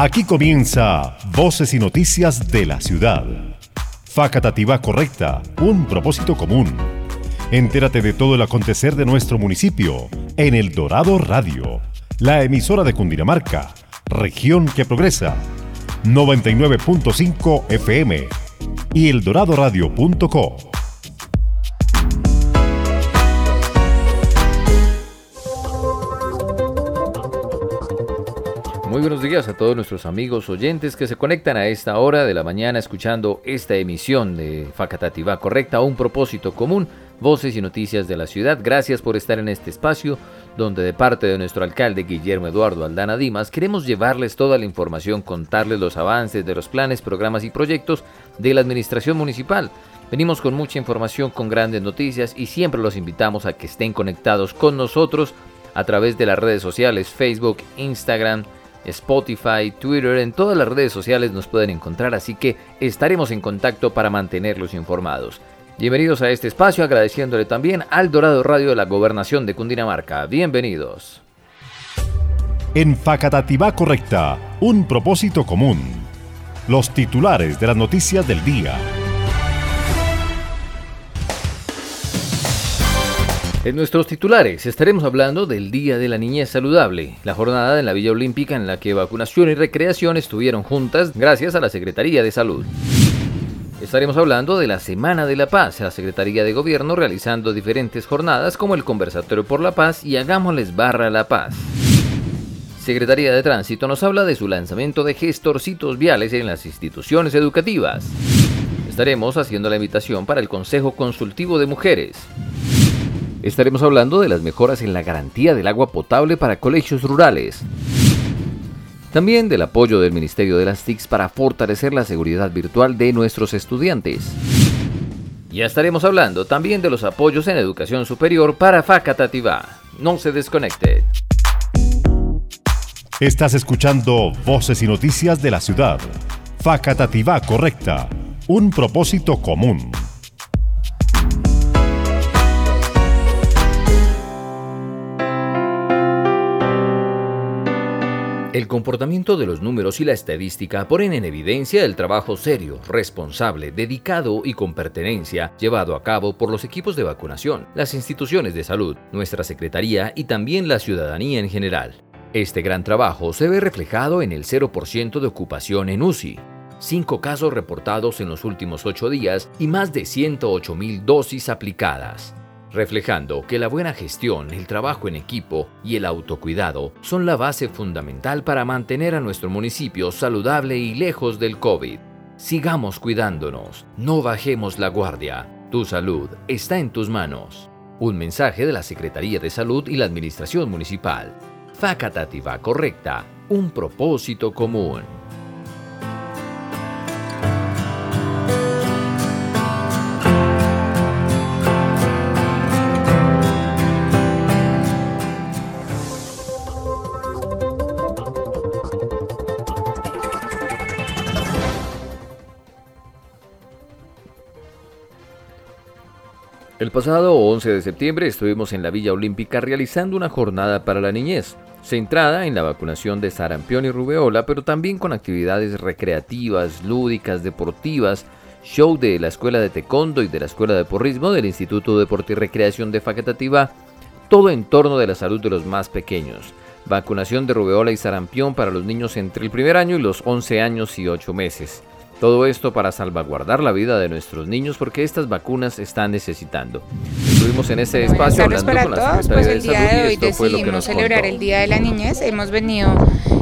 Aquí comienza Voces y Noticias de la Ciudad. Facatativa correcta, un propósito común. Entérate de todo el acontecer de nuestro municipio en El Dorado Radio, la emisora de Cundinamarca, región que progresa. 99.5 FM y eldoradoradio.co. Muy buenos días a todos nuestros amigos oyentes que se conectan a esta hora de la mañana escuchando esta emisión de Facatativa Correcta, un propósito común, voces y noticias de la ciudad. Gracias por estar en este espacio donde de parte de nuestro alcalde Guillermo Eduardo Aldana Dimas queremos llevarles toda la información, contarles los avances de los planes, programas y proyectos de la administración municipal. Venimos con mucha información, con grandes noticias y siempre los invitamos a que estén conectados con nosotros a través de las redes sociales Facebook, Instagram, Spotify, Twitter, en todas las redes sociales nos pueden encontrar, así que estaremos en contacto para mantenerlos informados. Bienvenidos a este espacio, agradeciéndole también al Dorado Radio de la Gobernación de Cundinamarca. Bienvenidos. En Facatativá Correcta, un propósito común. Los titulares de las noticias del día. En nuestros titulares estaremos hablando del Día de la Niñez Saludable, la jornada en la Villa Olímpica en la que vacunación y recreación estuvieron juntas gracias a la Secretaría de Salud. Estaremos hablando de la Semana de la Paz, la Secretaría de Gobierno realizando diferentes jornadas como el Conversatorio por la Paz y Hagámosles Barra la Paz. Secretaría de Tránsito nos habla de su lanzamiento de gestorcitos viales en las instituciones educativas. Estaremos haciendo la invitación para el Consejo Consultivo de Mujeres. Estaremos hablando de las mejoras en la garantía del agua potable para colegios rurales. También del apoyo del Ministerio de las TICs para fortalecer la seguridad virtual de nuestros estudiantes. Ya estaremos hablando también de los apoyos en educación superior para Facatativá. No se desconecte. Estás escuchando Voces y Noticias de la Ciudad. Facatativá Correcta. Un propósito común. El comportamiento de los números y la estadística ponen en evidencia el trabajo serio, responsable, dedicado y con pertenencia llevado a cabo por los equipos de vacunación, las instituciones de salud, nuestra Secretaría y también la ciudadanía en general. Este gran trabajo se ve reflejado en el 0% de ocupación en UCI, cinco casos reportados en los últimos ocho días y más de 108 mil dosis aplicadas reflejando que la buena gestión, el trabajo en equipo y el autocuidado son la base fundamental para mantener a nuestro municipio saludable y lejos del COVID. Sigamos cuidándonos, no bajemos la guardia. Tu salud está en tus manos. Un mensaje de la Secretaría de Salud y la Administración Municipal. Facatativa correcta, un propósito común. El pasado 11 de septiembre estuvimos en la Villa Olímpica realizando una jornada para la niñez, centrada en la vacunación de sarampión y rubeola, pero también con actividades recreativas, lúdicas, deportivas, show de la Escuela de Taekwondo y de la Escuela de Porrismo del Instituto de Deporte y Recreación de Facatativá, todo en torno de la salud de los más pequeños. Vacunación de rubeola y sarampión para los niños entre el primer año y los 11 años y 8 meses. Todo esto para salvaguardar la vida de nuestros niños porque estas vacunas están necesitando. Estuvimos en ese espacio hablando para con la todos. Pues el día de, hoy decidimos celebrar el Día de la Niñez. Hemos venido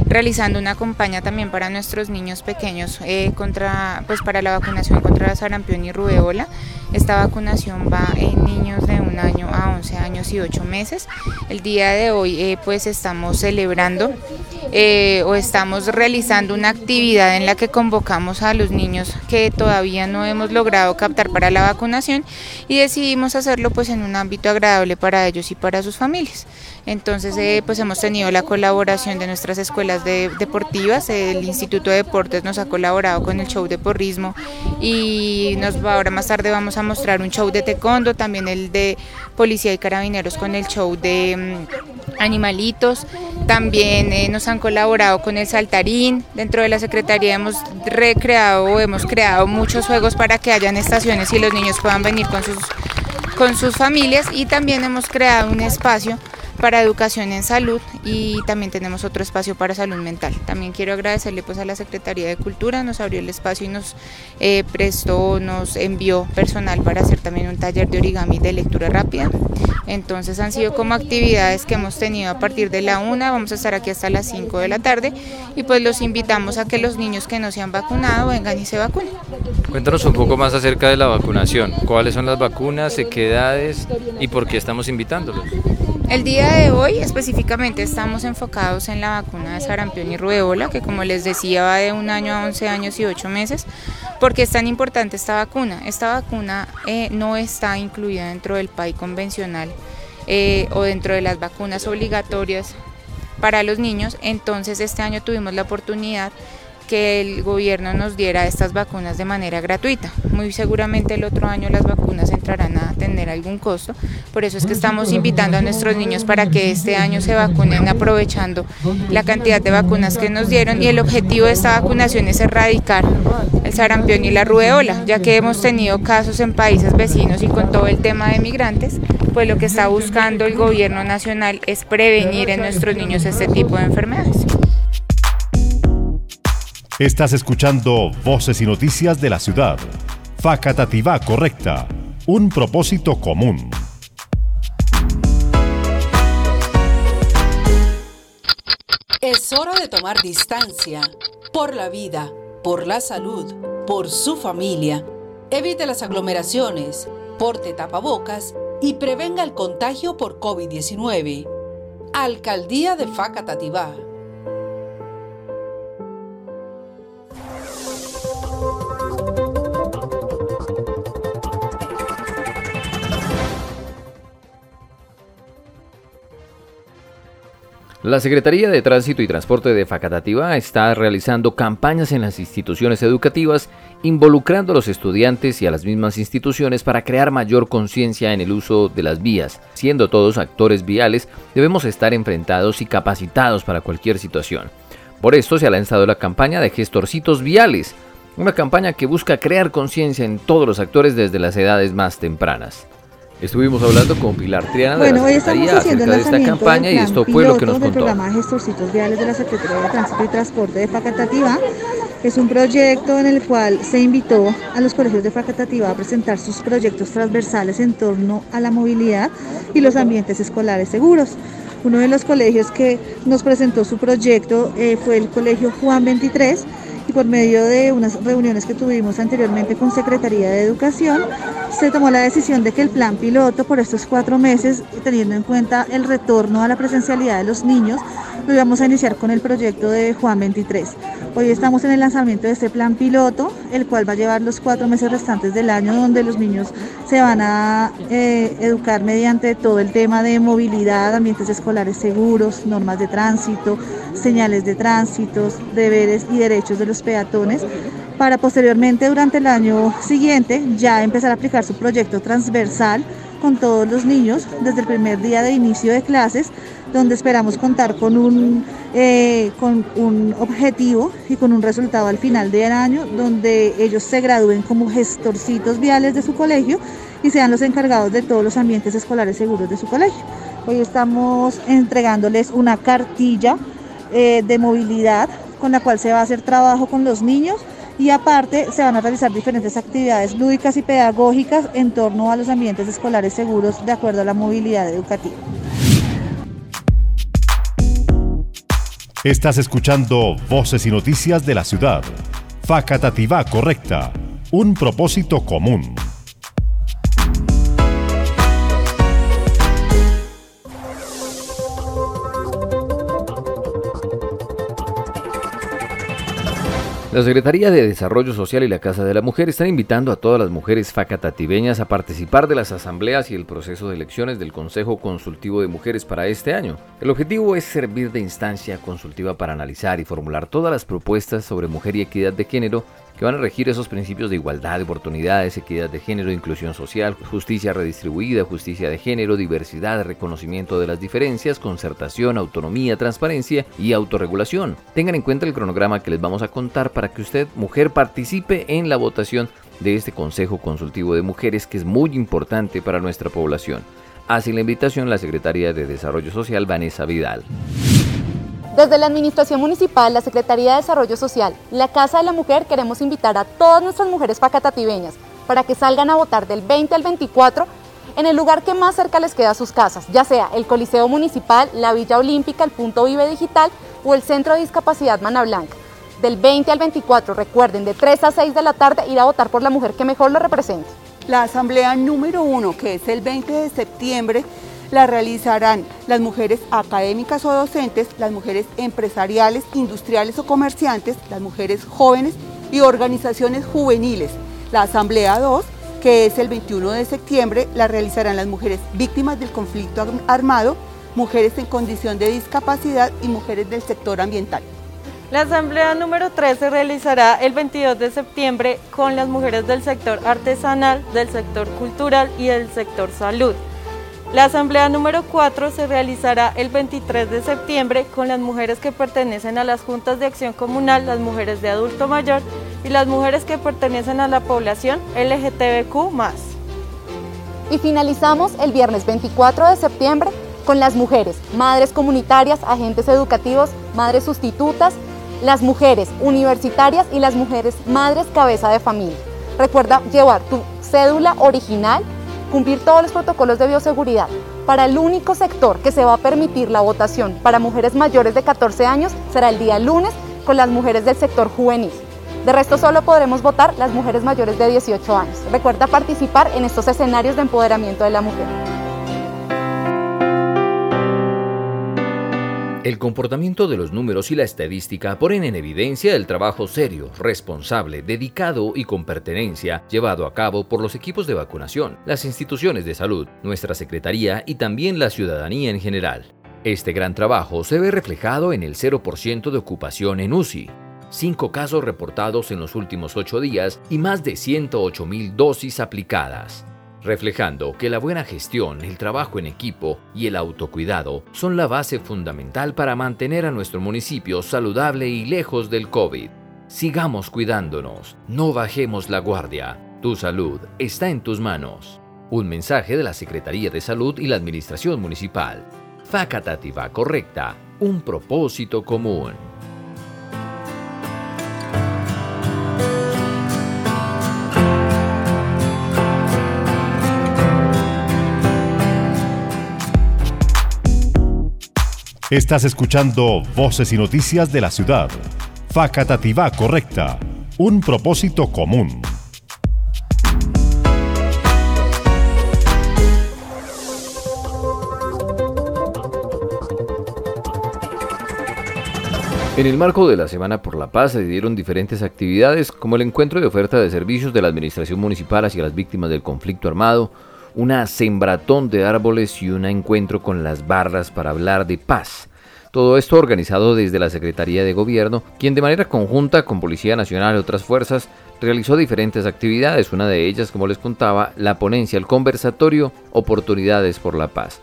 realizando una campaña también para nuestros niños pequeños eh, contra, pues para la vacunación contra la sarampión y rubeola. Esta vacunación va en niños de año a 11 años y 8 meses. El día de hoy eh, pues estamos celebrando eh, o estamos realizando una actividad en la que convocamos a los niños que todavía no hemos logrado captar para la vacunación y decidimos hacerlo pues en un ámbito agradable para ellos y para sus familias. Entonces, eh, pues hemos tenido la colaboración de nuestras escuelas deportivas. El Instituto de Deportes nos ha colaborado con el show de porrismo y nos va, ahora más tarde vamos a mostrar un show de taekwondo, también el de policía y carabineros con el show de mm, animalitos. También eh, nos han colaborado con el saltarín. Dentro de la Secretaría hemos recreado, hemos creado muchos juegos para que hayan estaciones y los niños puedan venir con sus, con sus familias. Y también hemos creado un espacio para educación en salud y también tenemos otro espacio para salud mental. También quiero agradecerle pues a la Secretaría de Cultura, nos abrió el espacio y nos eh, prestó, nos envió personal para hacer también un taller de origami de lectura rápida. Entonces han sido como actividades que hemos tenido a partir de la una, vamos a estar aquí hasta las 5 de la tarde y pues los invitamos a que los niños que no se han vacunado vengan y se vacunen. Cuéntanos un poco más acerca de la vacunación, cuáles son las vacunas, qué edades y por qué estamos invitándolos. El día de hoy específicamente estamos enfocados en la vacuna de sarampión y rubeola, que como les decía va de un año a 11 años y 8 meses. ¿Por qué es tan importante esta vacuna? Esta vacuna eh, no está incluida dentro del PAI convencional eh, o dentro de las vacunas obligatorias para los niños, entonces este año tuvimos la oportunidad que el gobierno nos diera estas vacunas de manera gratuita. Muy seguramente el otro año las vacunas entrarán a tener algún costo, por eso es que estamos invitando a nuestros niños para que este año se vacunen aprovechando la cantidad de vacunas que nos dieron y el objetivo de esta vacunación es erradicar el sarampión y la rubeola, ya que hemos tenido casos en países vecinos y con todo el tema de migrantes, pues lo que está buscando el gobierno nacional es prevenir en nuestros niños este tipo de enfermedades. Estás escuchando Voces y Noticias de la Ciudad. Facatativá correcta. Un propósito común. Es hora de tomar distancia por la vida, por la salud, por su familia. Evite las aglomeraciones, porte tapabocas y prevenga el contagio por COVID-19. Alcaldía de Facatativá. La Secretaría de Tránsito y Transporte de Facatativá está realizando campañas en las instituciones educativas involucrando a los estudiantes y a las mismas instituciones para crear mayor conciencia en el uso de las vías. Siendo todos actores viales, debemos estar enfrentados y capacitados para cualquier situación. Por esto se ha lanzado la campaña de Gestorcitos Viales, una campaña que busca crear conciencia en todos los actores desde las edades más tempranas. Estuvimos hablando con Pilar Triana de la Secretaría acerca de esta campaña y esto fue lo que nos contó. programa Gestorcitos Viales de la Secretaría de Tránsito y Transporte de Facatativá. Es un proyecto en el cual se invitó a los colegios de Facatativá a presentar sus proyectos transversales en torno a la movilidad y los ambientes escolares seguros. Uno de los colegios que nos presentó su proyecto eh, fue el Colegio Juan 23 y por medio de unas reuniones que tuvimos anteriormente con Secretaría de Educación, se tomó la decisión de que el plan piloto por estos cuatro meses, teniendo en cuenta el retorno a la presencialidad de los niños, lo íbamos a iniciar con el proyecto de Juan 23. Hoy estamos en el lanzamiento de este plan piloto, el cual va a llevar los cuatro meses restantes del año, donde los niños se van a eh, educar mediante todo el tema de movilidad, ambientes escolares seguros, normas de tránsito, señales de tránsito, deberes y derechos de los peatones para posteriormente durante el año siguiente ya empezar a aplicar su proyecto transversal con todos los niños desde el primer día de inicio de clases, donde esperamos contar con un, eh, con un objetivo y con un resultado al final del año, donde ellos se gradúen como gestorcitos viales de su colegio y sean los encargados de todos los ambientes escolares seguros de su colegio. Hoy estamos entregándoles una cartilla eh, de movilidad con la cual se va a hacer trabajo con los niños y aparte se van a realizar diferentes actividades lúdicas y pedagógicas en torno a los ambientes escolares seguros de acuerdo a la movilidad educativa. Estás escuchando Voces y Noticias de la Ciudad. Facatativá Correcta. Un propósito común. La Secretaría de Desarrollo Social y la Casa de la Mujer están invitando a todas las mujeres facatativeñas a participar de las asambleas y el proceso de elecciones del Consejo Consultivo de Mujeres para este año. El objetivo es servir de instancia consultiva para analizar y formular todas las propuestas sobre mujer y equidad de género que van a regir esos principios de igualdad de oportunidades, equidad de género, inclusión social, justicia redistribuida, justicia de género, diversidad, reconocimiento de las diferencias, concertación, autonomía, transparencia y autorregulación. Tengan en cuenta el cronograma que les vamos a contar para que usted, mujer, participe en la votación de este Consejo Consultivo de Mujeres que es muy importante para nuestra población. Hace la invitación la Secretaría de Desarrollo Social, Vanessa Vidal. Desde la Administración Municipal, la Secretaría de Desarrollo Social y la Casa de la Mujer queremos invitar a todas nuestras mujeres facatativeñas para que salgan a votar del 20 al 24 en el lugar que más cerca les queda a sus casas, ya sea el Coliseo Municipal, la Villa Olímpica, el Punto Vive Digital o el Centro de Discapacidad Mana Blanca. Del 20 al 24, recuerden, de 3 a 6 de la tarde ir a votar por la mujer que mejor lo represente. La asamblea número 1, que es el 20 de septiembre, la realizarán las mujeres académicas o docentes, las mujeres empresariales, industriales o comerciantes, las mujeres jóvenes y organizaciones juveniles. La Asamblea 2, que es el 21 de septiembre, la realizarán las mujeres víctimas del conflicto armado, mujeres en condición de discapacidad y mujeres del sector ambiental. La asamblea número 3 se realizará el 22 de septiembre con las mujeres del sector artesanal, del sector cultural y del sector salud. La asamblea número 4 se realizará el 23 de septiembre con las mujeres que pertenecen a las juntas de acción comunal, las mujeres de adulto mayor y las mujeres que pertenecen a la población LGTBQ+. Y finalizamos el viernes 24 de septiembre con las mujeres, madres comunitarias, agentes educativos, madres sustitutas, las mujeres universitarias y las mujeres madres cabeza de familia. Recuerda llevar tu cédula original cumplir todos los protocolos de bioseguridad. Para el único sector que se va a permitir la votación para mujeres mayores de 14 años será el día lunes con las mujeres del sector juvenil. De resto solo podremos votar las mujeres mayores de 18 años. Recuerda participar en estos escenarios de empoderamiento de la mujer. El comportamiento de los números y la estadística ponen en evidencia el trabajo serio, responsable, dedicado y con pertenencia llevado a cabo por los equipos de vacunación, las instituciones de salud, nuestra Secretaría y también la ciudadanía en general. Este gran trabajo se ve reflejado en el 0% de ocupación en UCI, cinco casos reportados en los últimos ocho días y más de 108 mil dosis aplicadas reflejando que la buena gestión, el trabajo en equipo y el autocuidado son la base fundamental para mantener a nuestro municipio saludable y lejos del COVID. Sigamos cuidándonos, no bajemos la guardia. Tu salud está en tus manos. Un mensaje de la Secretaría de Salud y la Administración Municipal. Facatativa correcta, un propósito común. Estás escuchando Voces y Noticias de la Ciudad. Facatativá correcta. Un propósito común. En el marco de la Semana por la Paz se dieron diferentes actividades como el encuentro de oferta de servicios de la Administración Municipal hacia las víctimas del conflicto armado, una sembratón de árboles y un encuentro con las barras para hablar de paz. Todo esto organizado desde la Secretaría de Gobierno, quien de manera conjunta con Policía Nacional y otras fuerzas realizó diferentes actividades, una de ellas, como les contaba, la ponencia, el conversatorio Oportunidades por la Paz.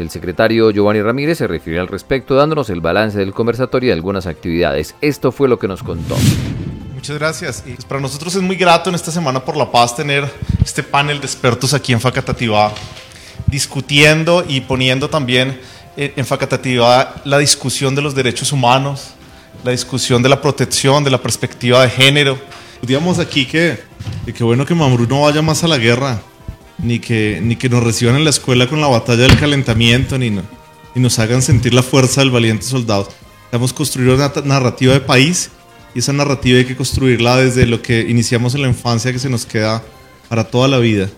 El secretario Giovanni Ramírez se refirió al respecto dándonos el balance del conversatorio y algunas actividades. Esto fue lo que nos contó. Muchas gracias. Y pues, para nosotros es muy grato en esta Semana por la Paz tener este panel de expertos aquí en Facatativá discutiendo y poniendo también en Facatativá la discusión de los derechos humanos, la discusión de la protección, de la perspectiva de género. Digamos aquí que, que bueno que Mamru no vaya más a la guerra, ni que, ni que nos reciban en la escuela con la batalla del calentamiento, ni, no, ni nos hagan sentir la fuerza del valiente soldado. A construir una narrativa de país y esa narrativa hay que construirla desde lo que iniciamos en la infancia que se nos queda para toda la vida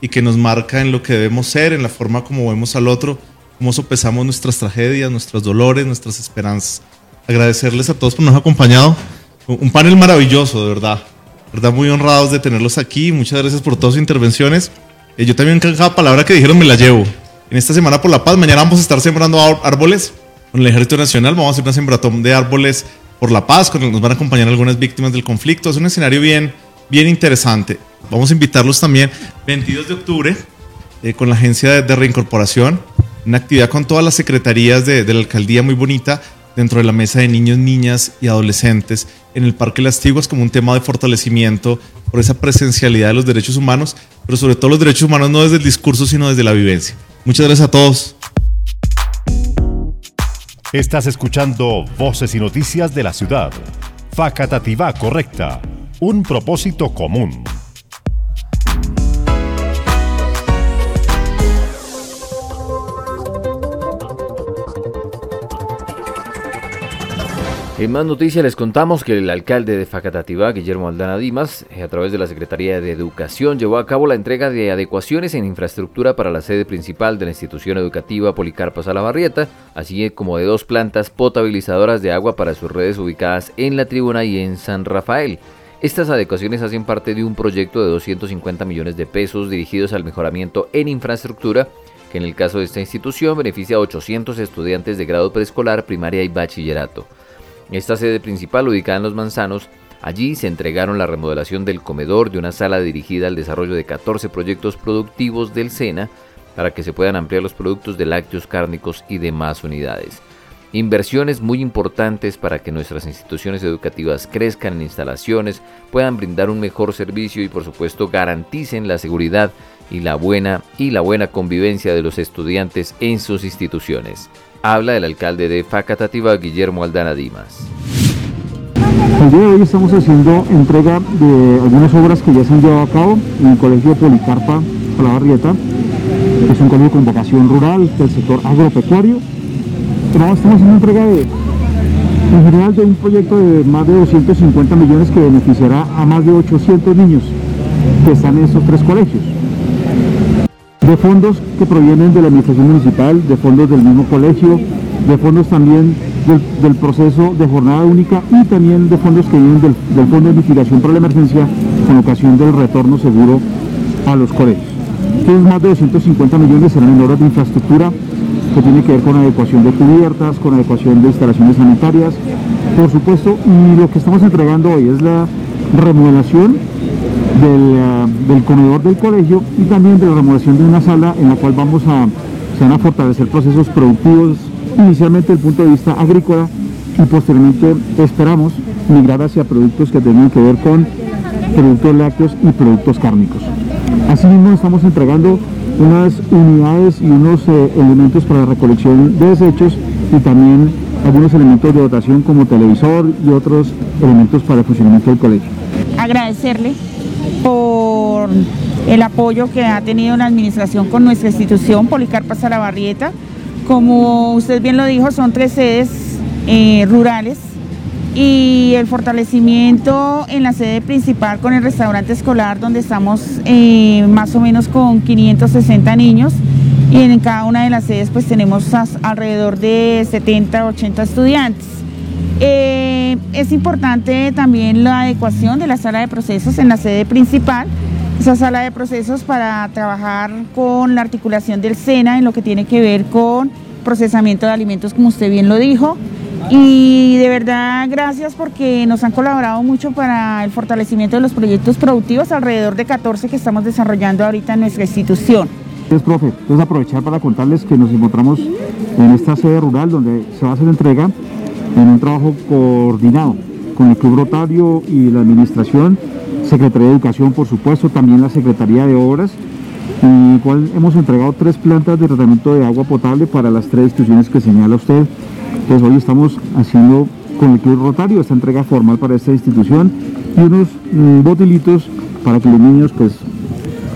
y que nos marca en lo que debemos ser, en la forma como vemos al otro, cómo sopesamos nuestras tragedias, nuestros dolores, nuestras esperanzas. Agradecerles a todos por nos acompañado. Un panel maravilloso, de verdad. Verdad, muy honrados de tenerlos aquí. Muchas gracias por todas sus intervenciones. Eh, yo también cada palabra que dijeron me la llevo. En esta Semana por la Paz, mañana vamos a estar sembrando árboles con el Ejército Nacional. Vamos a hacer una sembratón de árboles por la paz, con nos van a acompañar algunas víctimas del conflicto. Es un escenario bien, bien interesante. Vamos a invitarlos también 22 de octubre eh, con la Agencia de, Reincorporación, una actividad con todas las secretarías de, de la alcaldía muy bonita dentro de la mesa de niños, niñas y adolescentes en el Parque Las Tiguas como un tema de fortalecimiento por esa presencialidad de los derechos humanos, pero sobre todo los derechos humanos no desde el discurso, sino desde la vivencia. Muchas gracias a todos. Estás escuchando Voces y Noticias de la Ciudad. Facatativá Correcta. Un propósito común. En más noticias les contamos que el alcalde de Facatativá, Guillermo Aldana Dimas, eh, a través de la Secretaría de Educación, llevó a cabo la entrega de adecuaciones en infraestructura para la sede principal de la institución educativa Policarpa Salabarrieta, así como de dos plantas potabilizadoras de agua para sus redes ubicadas en la tribuna y en San Rafael. Estas adecuaciones hacen parte de un proyecto de 250 millones de pesos dirigidos al mejoramiento en infraestructura que en el caso de esta institución beneficia a 800 estudiantes de grado preescolar, primaria y bachillerato. Esta sede principal, ubicada en Los Manzanos, allí se entregaron la remodelación del comedor de una sala dirigida al desarrollo de 14 proyectos productivos del SENA para que se puedan ampliar los productos de lácteos cárnicos y demás unidades. Inversiones muy importantes para que nuestras instituciones educativas crezcan en instalaciones, puedan brindar un mejor servicio y por supuesto garanticen la seguridad y la buena y la buena convivencia de los estudiantes en sus instituciones habla el alcalde de Facatativa, Guillermo Aldana Dimas. El día de hoy estamos haciendo entrega de algunas obras que ya se han llevado a cabo en el Colegio Policarpa Barrieta, que es un colegio con vocación rural del sector agropecuario. Pero estamos haciendo entrega de, en general de un proyecto de más de 250 millones que beneficiará a más de 800 niños que están en estos tres colegios de fondos que provienen de la administración municipal, de fondos del mismo colegio, de fondos también del, proceso de jornada única y también de fondos que vienen del, Fondo de Mitigación para la Emergencia con ocasión del retorno seguro a los colegios. Entonces más de 250 millones serán en obras de infraestructura que tiene que ver con adecuación de cubiertas, con adecuación de instalaciones sanitarias, por supuesto, y lo que estamos entregando hoy es la remodelación eh, del, comedor del colegio y también de la remodelación de una sala en la cual vamos a, se van a fortalecer procesos productivos, inicialmente desde el punto de vista agrícola y posteriormente esperamos migrar hacia productos que tengan que ver con productos lácteos y productos cárnicos. Asimismo estamos entregando unas unidades y unos eh, elementos para la recolección de desechos y también algunos elementos de dotación como televisor y otros elementos para el funcionamiento del colegio. Agradecerle por el apoyo que ha tenido la administración con nuestra institución, Policarpa Salabarrieta. Como usted bien lo dijo, son tres sedes eh, rurales y el fortalecimiento en la sede principal con el restaurante escolar donde estamos eh, más o menos con 560 niños y en cada una de las sedes pues tenemos alrededor de 70, 80 estudiantes. Eh, es importante también la adecuación de la sala de procesos en la sede principal, esa sala de procesos para trabajar con la articulación del SENA en lo que tiene que ver con procesamiento de alimentos, como usted bien lo dijo. Y de verdad, gracias porque nos han colaborado mucho para el fortalecimiento de los proyectos productivos, alrededor de 14 que estamos desarrollando ahorita en nuestra institución. Entonces, profe, entonces aprovechar para contarles que nos encontramos en esta sede rural donde se va a hacer entrega en un trabajo coordinado con el Club Rotario y la Administración, Secretaría de Educación, por supuesto, también la Secretaría de Obras, en el cual hemos entregado tres plantas de tratamiento de agua potable para las tres instituciones que señala usted. Entonces hoy estamos haciendo con el Club Rotario esta entrega formal para esta institución y unos mm, botilitos para que los niños pues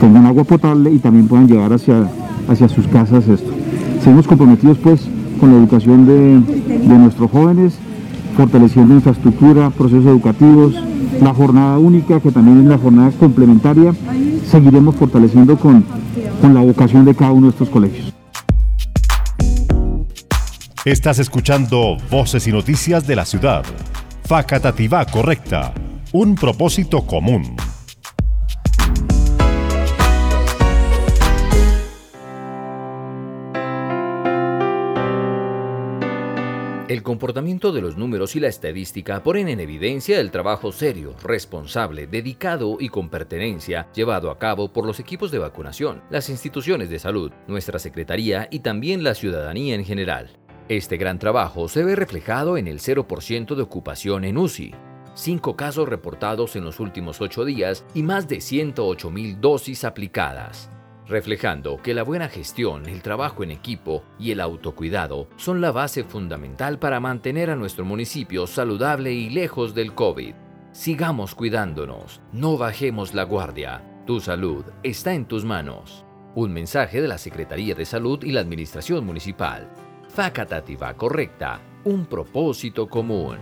tengan agua potable y también puedan llevar hacia, hacia sus casas esto. Seguimos comprometidos pues con la educación de, nuestros jóvenes, fortaleciendo infraestructura, procesos educativos, la jornada única, que también es la jornada complementaria, seguiremos fortaleciendo con, con la vocación de cada uno de estos colegios. Estás escuchando Voces y Noticias de la Ciudad. Facatativá Correcta. Un propósito común. El comportamiento de los números y la estadística ponen en evidencia el trabajo serio, responsable, dedicado y con pertenencia llevado a cabo por los equipos de vacunación, las instituciones de salud, nuestra Secretaría y también la ciudadanía en general. Este gran trabajo se ve reflejado en el 0% de ocupación en UCI, cinco casos reportados en los últimos ocho días y más de 108 mil dosis aplicadas reflejando que la buena gestión, el trabajo en equipo y el autocuidado son la base fundamental para mantener a nuestro municipio saludable y lejos del COVID. Sigamos cuidándonos, no bajemos la guardia. Tu salud está en tus manos. Un mensaje de la Secretaría de Salud y la Administración Municipal. Facatativa correcta, un propósito común.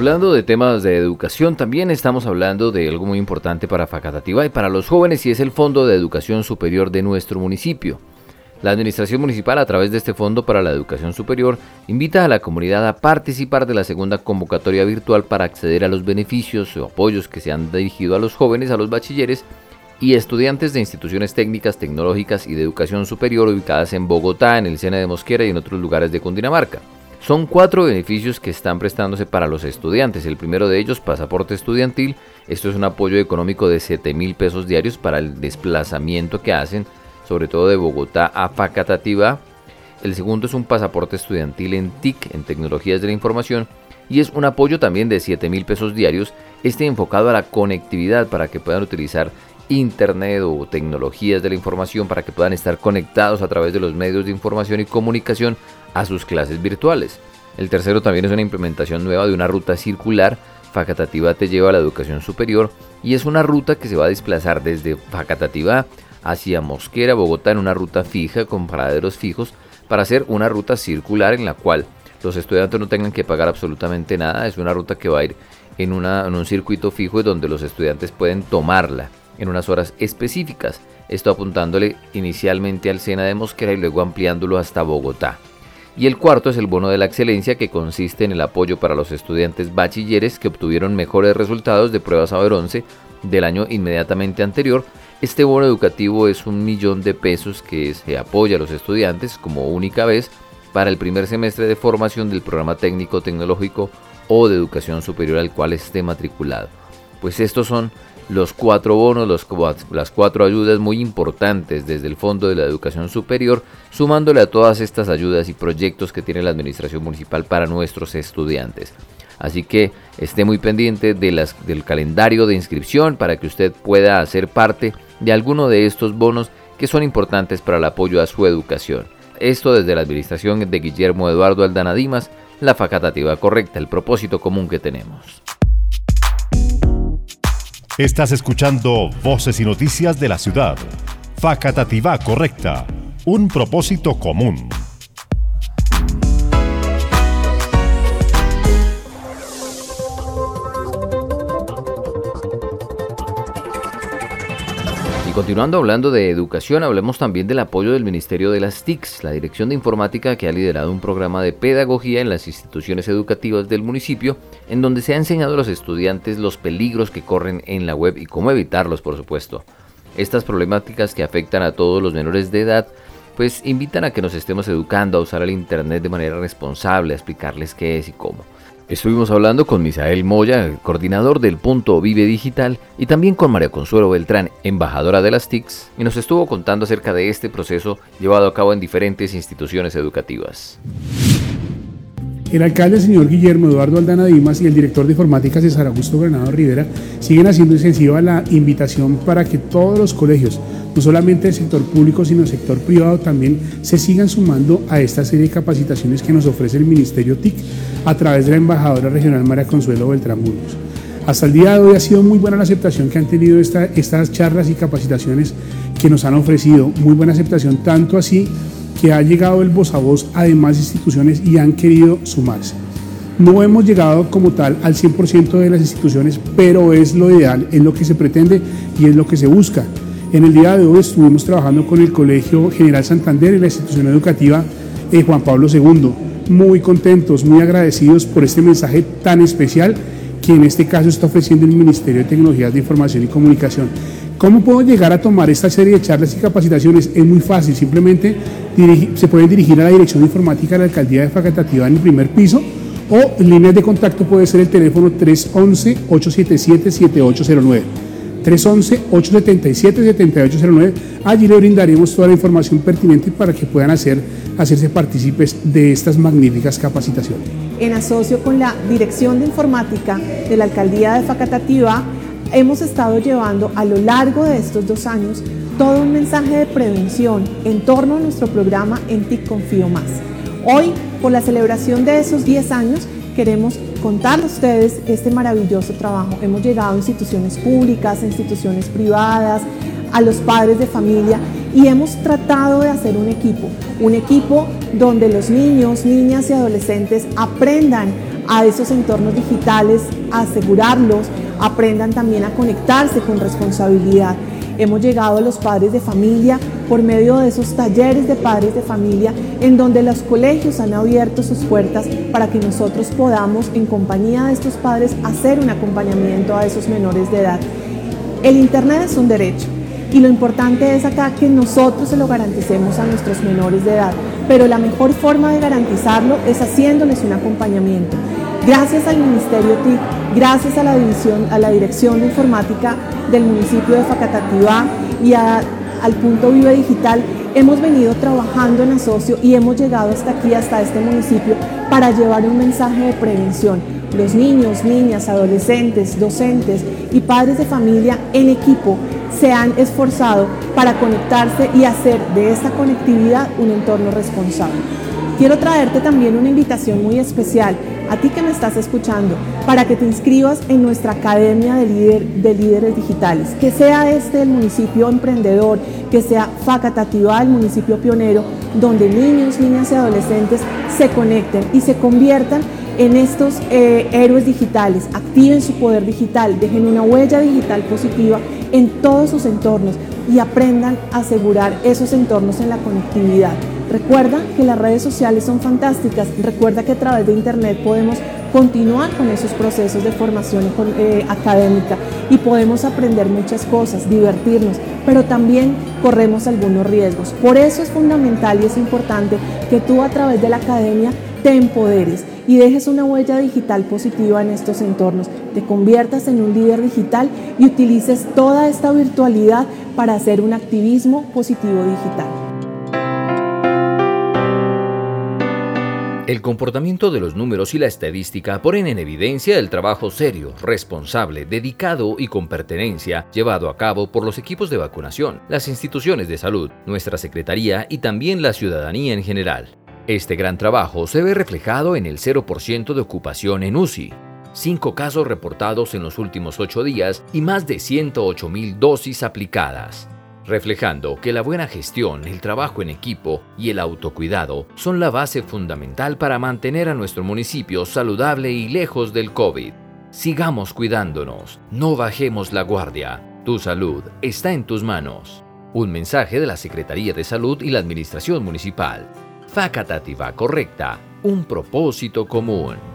Hablando de temas de educación, también estamos hablando de algo muy importante para Facatativá y para los jóvenes y es el Fondo de Educación Superior de nuestro municipio. La Administración Municipal, a través de este Fondo para la Educación Superior, invita a la comunidad a participar de la segunda convocatoria virtual para acceder a los beneficios o apoyos que se han dirigido a los jóvenes, a los bachilleres y estudiantes de instituciones técnicas, tecnológicas y de educación superior ubicadas en Bogotá, en el Sena de Mosquera y en otros lugares de Cundinamarca. Son cuatro beneficios que están prestándose para los estudiantes. El primero de ellos, pasaporte estudiantil. Esto es un apoyo económico de 7 mil pesos diarios para el desplazamiento que hacen, sobre todo de Bogotá a Facatativá. El segundo es un pasaporte estudiantil en TIC, en Tecnologías de la Información. Y es un apoyo también de 7 mil pesos diarios, este enfocado a la conectividad para que puedan utilizar Internet o tecnologías de la información para que puedan estar conectados a través de los medios de información y comunicación a sus clases virtuales. El tercero también es una implementación nueva de una ruta circular. Facatativá te lleva a la educación superior y es una ruta que se va a desplazar desde Facatativá hacia Mosquera, Bogotá en una ruta fija con paraderos fijos para hacer una ruta circular en la cual los estudiantes no tengan que pagar absolutamente nada. Es una ruta que va a ir en, en un circuito fijo y donde los estudiantes pueden tomarla en unas horas específicas. Esto apuntándole inicialmente al Sena de Mosquera y luego ampliándolo hasta Bogotá. Y el cuarto es el bono de la excelencia que consiste en el apoyo para los estudiantes bachilleres que obtuvieron mejores resultados de pruebas Saber 11 del año inmediatamente anterior. Este bono educativo es un millón de pesos que se apoya a los estudiantes como única vez para el primer semestre de formación del programa técnico tecnológico o de educación superior al cual esté matriculado. Pues estos son los cuatro bonos, las cuatro ayudas muy importantes desde el Fondo de la Educación Superior, sumándole a todas estas ayudas y proyectos que tiene la Administración Municipal para nuestros estudiantes. Así que esté muy pendiente del calendario de inscripción para que usted pueda hacer parte de alguno de estos bonos que son importantes para el apoyo a su educación. Esto desde la administración de Guillermo Eduardo Aldana Dimas, la facatativa correcta, el propósito común que tenemos. Estás escuchando Voces y Noticias de la Ciudad. Facatativá correcta. Un propósito común. Continuando hablando de educación, hablemos también del apoyo del Ministerio de las TICs, la Dirección de Informática que ha liderado un programa de pedagogía en las instituciones educativas del municipio, en donde se ha enseñado a los estudiantes los peligros que corren en la web y cómo evitarlos, por supuesto. Estas problemáticas que afectan a todos los menores de edad, pues invitan a que nos estemos educando a usar el Internet de manera responsable, a explicarles qué es y cómo. Estuvimos hablando con Misael Moya, coordinador del Punto Vive Digital, y también con María Consuelo Beltrán, embajadora de las TICs, y nos estuvo contando acerca de este proceso llevado a cabo en diferentes instituciones educativas. El alcalde, señor Guillermo Eduardo Aldana Dimas, y el director de informática, César Augusto Granado Rivera, siguen haciendo extensiva la invitación para que todos los colegios, no solamente el sector público, sino el sector privado, también se sigan sumando a esta serie de capacitaciones que nos ofrece el Ministerio TIC a través de la embajadora regional María Consuelo Beltrán Burgos. Hasta el día de hoy ha sido muy buena la aceptación que han tenido estas charlas y capacitaciones que nos han ofrecido, muy buena aceptación, tanto así que ha llegado el voz a voz a demás instituciones y han querido sumarse. No hemos llegado como tal al 100% de las instituciones, pero es lo ideal, es lo que se pretende y es lo que se busca. En el día de hoy estuvimos trabajando con el Colegio General Santander y la institución educativa Juan Pablo II. Muy contentos, muy agradecidos por este mensaje tan especial que en este caso está ofreciendo el Ministerio de Tecnologías de Información y Comunicación. ¿Cómo puedo llegar a tomar esta serie de charlas y capacitaciones? Es muy fácil, simplemente se pueden dirigir a la Dirección de Informática de la Alcaldía de Facatativa en el primer piso o líneas de contacto puede ser el teléfono 311-877-7809. 311-877-7809. Allí le brindaremos toda la información pertinente para que puedan hacer, hacerse partícipes de estas magníficas capacitaciones. En asocio con la Dirección de Informática de la Alcaldía de Facatativa, hemos estado llevando a lo largo de estos dos años todo un mensaje de prevención en torno a nuestro programa En TIC Confío Más. Hoy, por la celebración de esos 10 años, queremos contarles a ustedes este maravilloso trabajo. Hemos llegado a instituciones públicas, a instituciones privadas, a los padres de familia y hemos tratado de hacer un equipo, un equipo donde los niños, niñas y adolescentes aprendan a esos entornos digitales, a asegurarlos, aprendan también a conectarse con responsabilidad. Hemos llegado a los padres de familia por medio de esos talleres de padres de familia en donde los colegios han abierto sus puertas para que nosotros podamos en compañía de estos padres hacer un acompañamiento a esos menores de edad. El Internet es un derecho y lo importante es acá que nosotros se lo garanticemos a nuestros menores de edad, pero la mejor forma de garantizarlo es haciéndoles un acompañamiento. Gracias al Ministerio TIC, gracias a la, división, a la Dirección de Informática del municipio de Facatativá y al punto Vive Digital, hemos venido trabajando en asocio y hemos llegado hasta aquí, hasta este municipio, para llevar un mensaje de prevención. Los niños, niñas, adolescentes, docentes y padres de familia en equipo se han esforzado para conectarse y hacer de esta conectividad un entorno responsable. Quiero traerte también una invitación muy especial a ti que me estás escuchando, para que te inscribas en nuestra Academia de, de Líderes Digitales, que sea este el municipio emprendedor, que sea Facatativá el municipio pionero, donde niños, niñas y adolescentes se conecten y se conviertan en estos eh, héroes digitales, activen su poder digital, dejen una huella digital positiva en todos sus entornos y aprendan a asegurar esos entornos en la conectividad. Recuerda que las redes sociales son fantásticas. Recuerda que a través de Internet podemos continuar con esos procesos de formación eh, académica y podemos aprender muchas cosas, divertirnos, pero también corremos algunos riesgos. Por eso es fundamental y es importante que tú a través de la academia te empoderes y dejes una huella digital positiva en estos entornos, te conviertas en un líder digital y utilices toda esta virtualidad para hacer un activismo positivo digital. El comportamiento de los números y la estadística ponen en evidencia el trabajo serio, responsable, dedicado y con pertenencia llevado a cabo por los equipos de vacunación, las instituciones de salud, nuestra Secretaría y también la ciudadanía en general. Este gran trabajo se ve reflejado en el 0% de ocupación en UCI, cinco casos reportados en los últimos ocho días y más de 108 mil dosis aplicadas reflejando que la buena gestión, el trabajo en equipo y el autocuidado son la base fundamental para mantener a nuestro municipio saludable y lejos del COVID. Sigamos cuidándonos, no bajemos la guardia. Tu salud está en tus manos. Un mensaje de la Secretaría de Salud y la Administración Municipal. Facatativa correcta, un propósito común.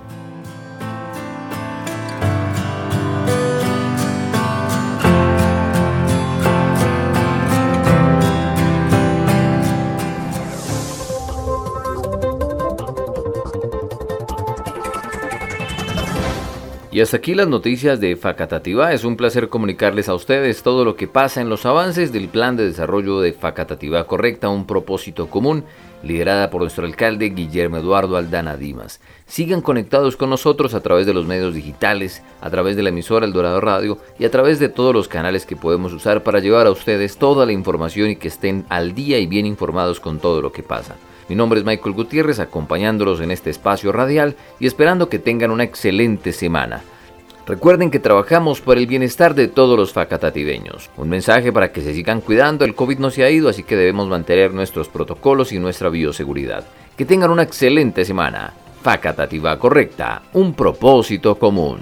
Y hasta aquí las noticias de Facatativá. Es un placer comunicarles a ustedes todo lo que pasa en los avances del plan de desarrollo de Facatativá Correcta, un propósito común, liderada por nuestro alcalde Guillermo Eduardo Aldana Dimas. Sigan conectados con nosotros a través de los medios digitales, a través de la emisora El Dorado Radio y a través de todos los canales que podemos usar para llevar a ustedes toda la información y que estén al día y bien informados con todo lo que pasa. Mi nombre es Michael Gutiérrez, acompañándolos en este espacio radial y esperando que tengan una excelente semana. Recuerden que trabajamos por el bienestar de todos los facatativeños. Un mensaje para que se sigan cuidando, el COVID no se ha ido, así que debemos mantener nuestros protocolos y nuestra bioseguridad. Que tengan una excelente semana. Facatativa correcta, un propósito común.